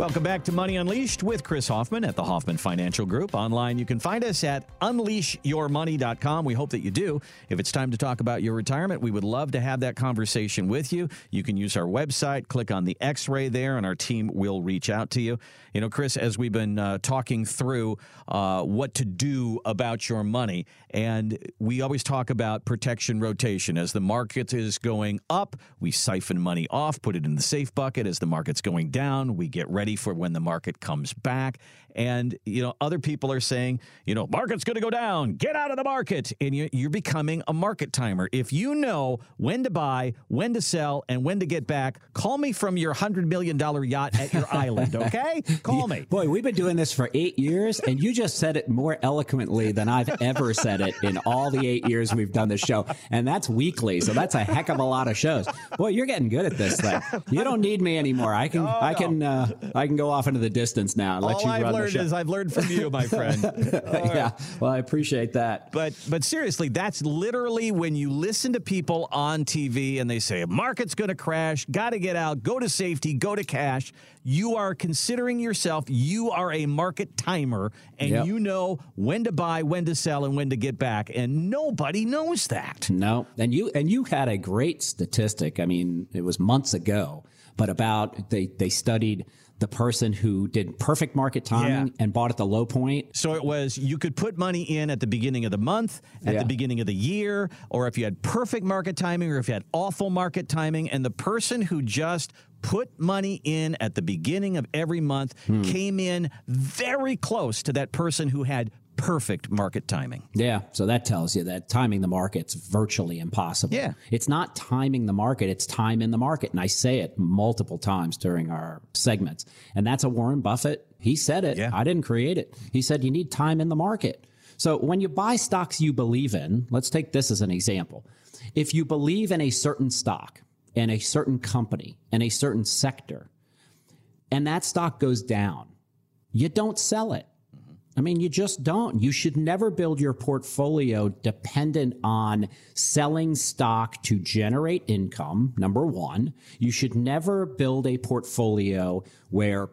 Welcome back to Money Unleashed with Chris Hoffman at the Hoffman Financial Group. Online, you can find us at unleashyourmoney.com. We hope that you do. If it's time to talk about your retirement, we would love to have that conversation with you. You can use our website, click on the x ray there, and our team will reach out to you. You know, Chris, as we've been uh, talking through uh, what to do about your money, and we always talk about protection rotation. As the market is going up, we siphon money off, put it in the safe bucket. As the market's going down, we get ready for when the market comes back. And, you know, other people are saying, you know, market's going to go down, get out of the market. And you're becoming a market timer. If you know when to buy, when to sell, and when to get back, call me from your $100 million yacht at your island, okay? Call me. Boy, we've been doing this for eight years, and you just said it more eloquently than I've ever said it in all the eight years we've done this show. And that's weekly, so that's a heck of a lot of shows. Boy, you're getting good at this thing. You don't need me anymore. I can, oh, I can, uh, I can go off into the distance now and let all you I've run learned is I've learned from you, my friend. yeah, well, I appreciate that. But, but seriously, that's literally when you listen to people on TV and they say market's going to crash, got to get out, go to safety, go to cash. You are considering yourself. You are a market timer, and yep. you know when to buy, when to sell, and when to get back. And nobody knows that. No, and you and you had a great statistic. I mean, it was months ago, but about they they studied the person who did perfect market timing yeah. and bought at the low point. So it was you could put money in at the beginning of the month, at yeah. the beginning of the year, or if you had perfect market timing or if you had awful market timing. And the person who just put money in at the beginning of every month hmm. came in very close to that person who had perfect market timing. Yeah. So that tells you that timing the market's virtually impossible. Yeah. It's not timing the market, it's time in the market. And I say it multiple times during our segments. And that's a Warren Buffett. He said it. Yeah. I didn't create it. He said you need time in the market. So when you buy stocks you believe in, let's take this as an example. If you believe in a certain stock and a certain company and a certain sector, and that stock goes down, you don't sell it I mean, you just don't. You should never build your portfolio dependent on selling stock to generate income. Number one, you should never build a portfolio where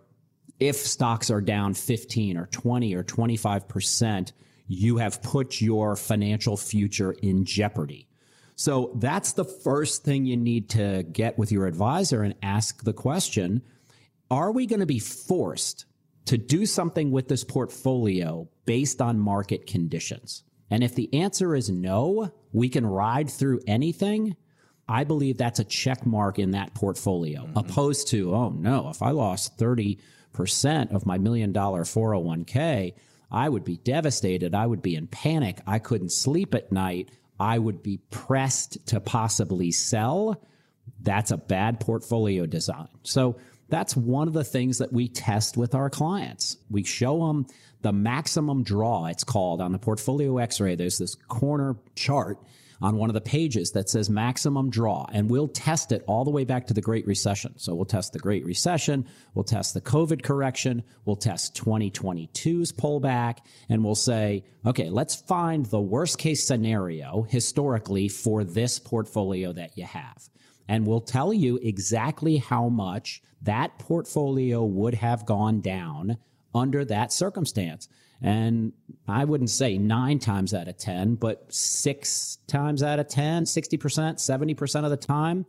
if stocks are down 15 or 20 or 25%, you have put your financial future in jeopardy. So that's the first thing you need to get with your advisor and ask the question, are we going to be forced to do something with this portfolio based on market conditions? And if the answer is no, we can ride through anything. I believe that's a check mark in that portfolio, mm-hmm. opposed to, oh no, if I lost 30% of my million dollar 401k, I would be devastated. I would be in panic. I couldn't sleep at night. I would be pressed to possibly sell. That's a bad portfolio design. So that's one of the things that we test with our clients. We show them the maximum draw, it's called on the portfolio x ray. There's this corner chart on one of the pages that says maximum draw, and we'll test it all the way back to the Great Recession. So we'll test the Great Recession, we'll test the COVID correction, we'll test 2022's pullback, and we'll say, okay, let's find the worst case scenario historically for this portfolio that you have and we'll tell you exactly how much that portfolio would have gone down under that circumstance. And I wouldn't say nine times out of 10, but six times out of 10, 60%, 70% of the time,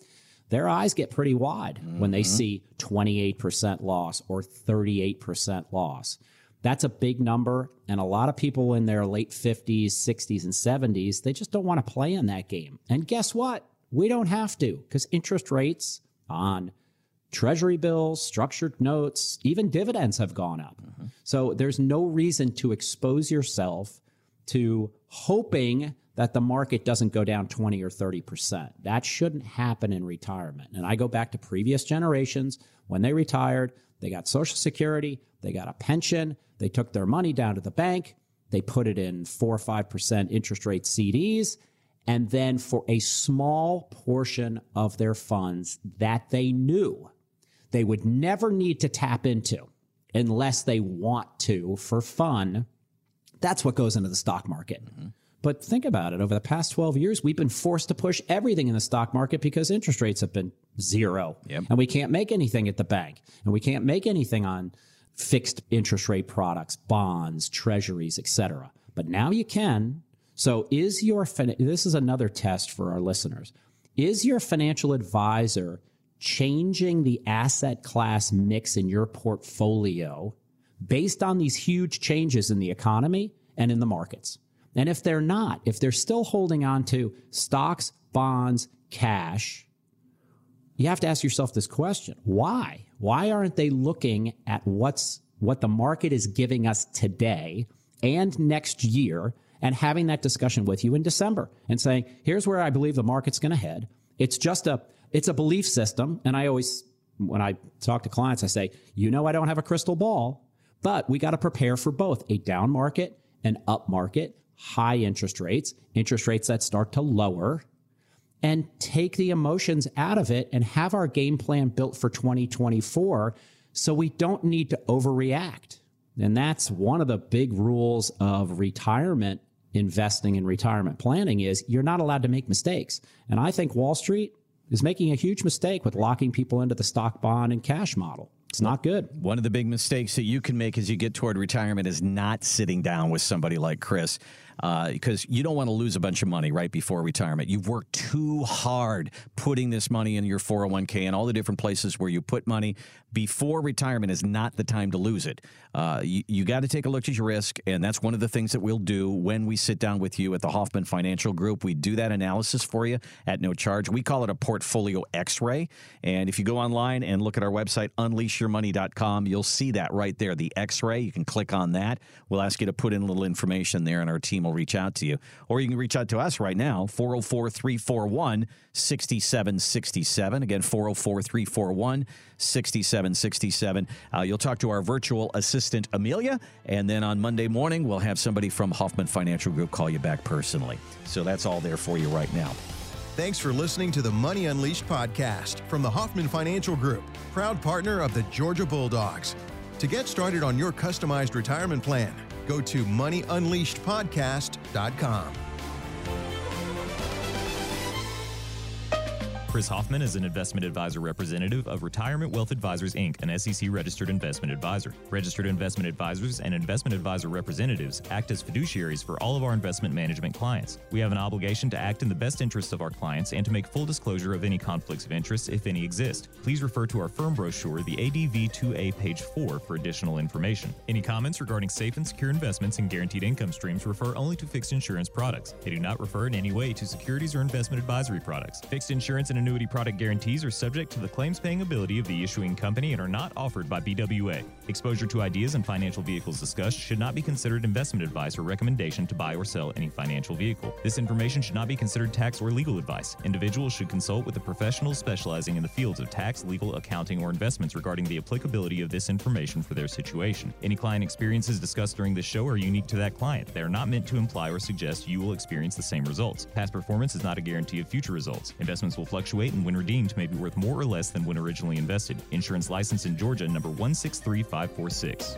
their eyes get pretty wide mm-hmm. when they mm-hmm. see 28% loss or 38% loss. That's a big number. And a lot of people in their late 50s, 60s, and 70s, they just don't want to play in that game. And guess what? We don't have to because interest rates on treasury bills, structured notes, even dividends have gone up. Mm-hmm. So there's no reason to expose yourself to hoping that the market doesn't go down 20 or 30%. That shouldn't happen in retirement. And I go back to previous generations when they retired, they got Social Security, they got a pension, they took their money down to the bank, they put it in 4 or 5% interest rate CDs, and then for a small portion of their funds that they knew they would never need to tap into unless they want to for fun. That's what goes into the stock market. Mm-hmm. But think about it. Over the past 12 years, we've been forced to push everything in the stock market because interest rates have been zero. Yep. And we can't make anything at the bank. And we can't make anything on fixed interest rate products, bonds, treasuries, etc. But now you can. So is your this is another test for our listeners. Is your financial advisor changing the asset class mix in your portfolio based on these huge changes in the economy and in the markets? And if they're not, if they're still holding on to stocks, bonds, cash, you have to ask yourself this question. Why? Why aren't they looking at what's what the market is giving us today and next year and having that discussion with you in December and saying, here's where I believe the market's going to head. It's just a it's a belief system and I always when I talk to clients I say, "You know I don't have a crystal ball, but we got to prepare for both a down market, an up market, high interest rates, interest rates that start to lower, and take the emotions out of it and have our game plan built for 2024 so we don't need to overreact. And that's one of the big rules of retirement investing and retirement planning is you're not allowed to make mistakes. And I think Wall Street is making a huge mistake with locking people into the stock bond and cash model. It's not good. One of the big mistakes that you can make as you get toward retirement is not sitting down with somebody like Chris because uh, you don't want to lose a bunch of money right before retirement. You've worked too hard putting this money in your 401k and all the different places where you put money before retirement is not the time to lose it. Uh, you, you got to take a look at your risk, and that's one of the things that we'll do when we sit down with you at the Hoffman Financial Group. We do that analysis for you at no charge. We call it a portfolio x ray. And if you go online and look at our website, unleashyourmoney.com, you'll see that right there, the x ray. You can click on that. We'll ask you to put in a little information there, and our team will reach out to you. Or you can reach out to us right now, 404 341 6767. Again, 404 341 6767. Uh, you'll talk to our virtual assistant, Amelia, and then on Monday morning, we'll have somebody from Hoffman Financial Group call you back personally. So that's all there for you right now. Thanks for listening to the Money Unleashed podcast from the Hoffman Financial Group, proud partner of the Georgia Bulldogs. To get started on your customized retirement plan, go to moneyunleashedpodcast.com. Chris Hoffman is an investment advisor representative of Retirement Wealth Advisors Inc., an SEC registered investment advisor. Registered investment advisors and investment advisor representatives act as fiduciaries for all of our investment management clients. We have an obligation to act in the best interests of our clients and to make full disclosure of any conflicts of interest, if any exist. Please refer to our firm brochure, the ADV 2A, page 4, for additional information. Any comments regarding safe and secure investments and guaranteed income streams refer only to fixed insurance products. They do not refer in any way to securities or investment advisory products. Fixed insurance and and annuity product guarantees are subject to the claims paying ability of the issuing company and are not offered by BWA. Exposure to ideas and financial vehicles discussed should not be considered investment advice or recommendation to buy or sell any financial vehicle. This information should not be considered tax or legal advice. Individuals should consult with a professional specializing in the fields of tax, legal, accounting, or investments regarding the applicability of this information for their situation. Any client experiences discussed during this show are unique to that client. They are not meant to imply or suggest you will experience the same results. Past performance is not a guarantee of future results. Investments will fluctuate fluctuate and when redeemed may be worth more or less than when originally invested. Insurance license in Georgia number 163546.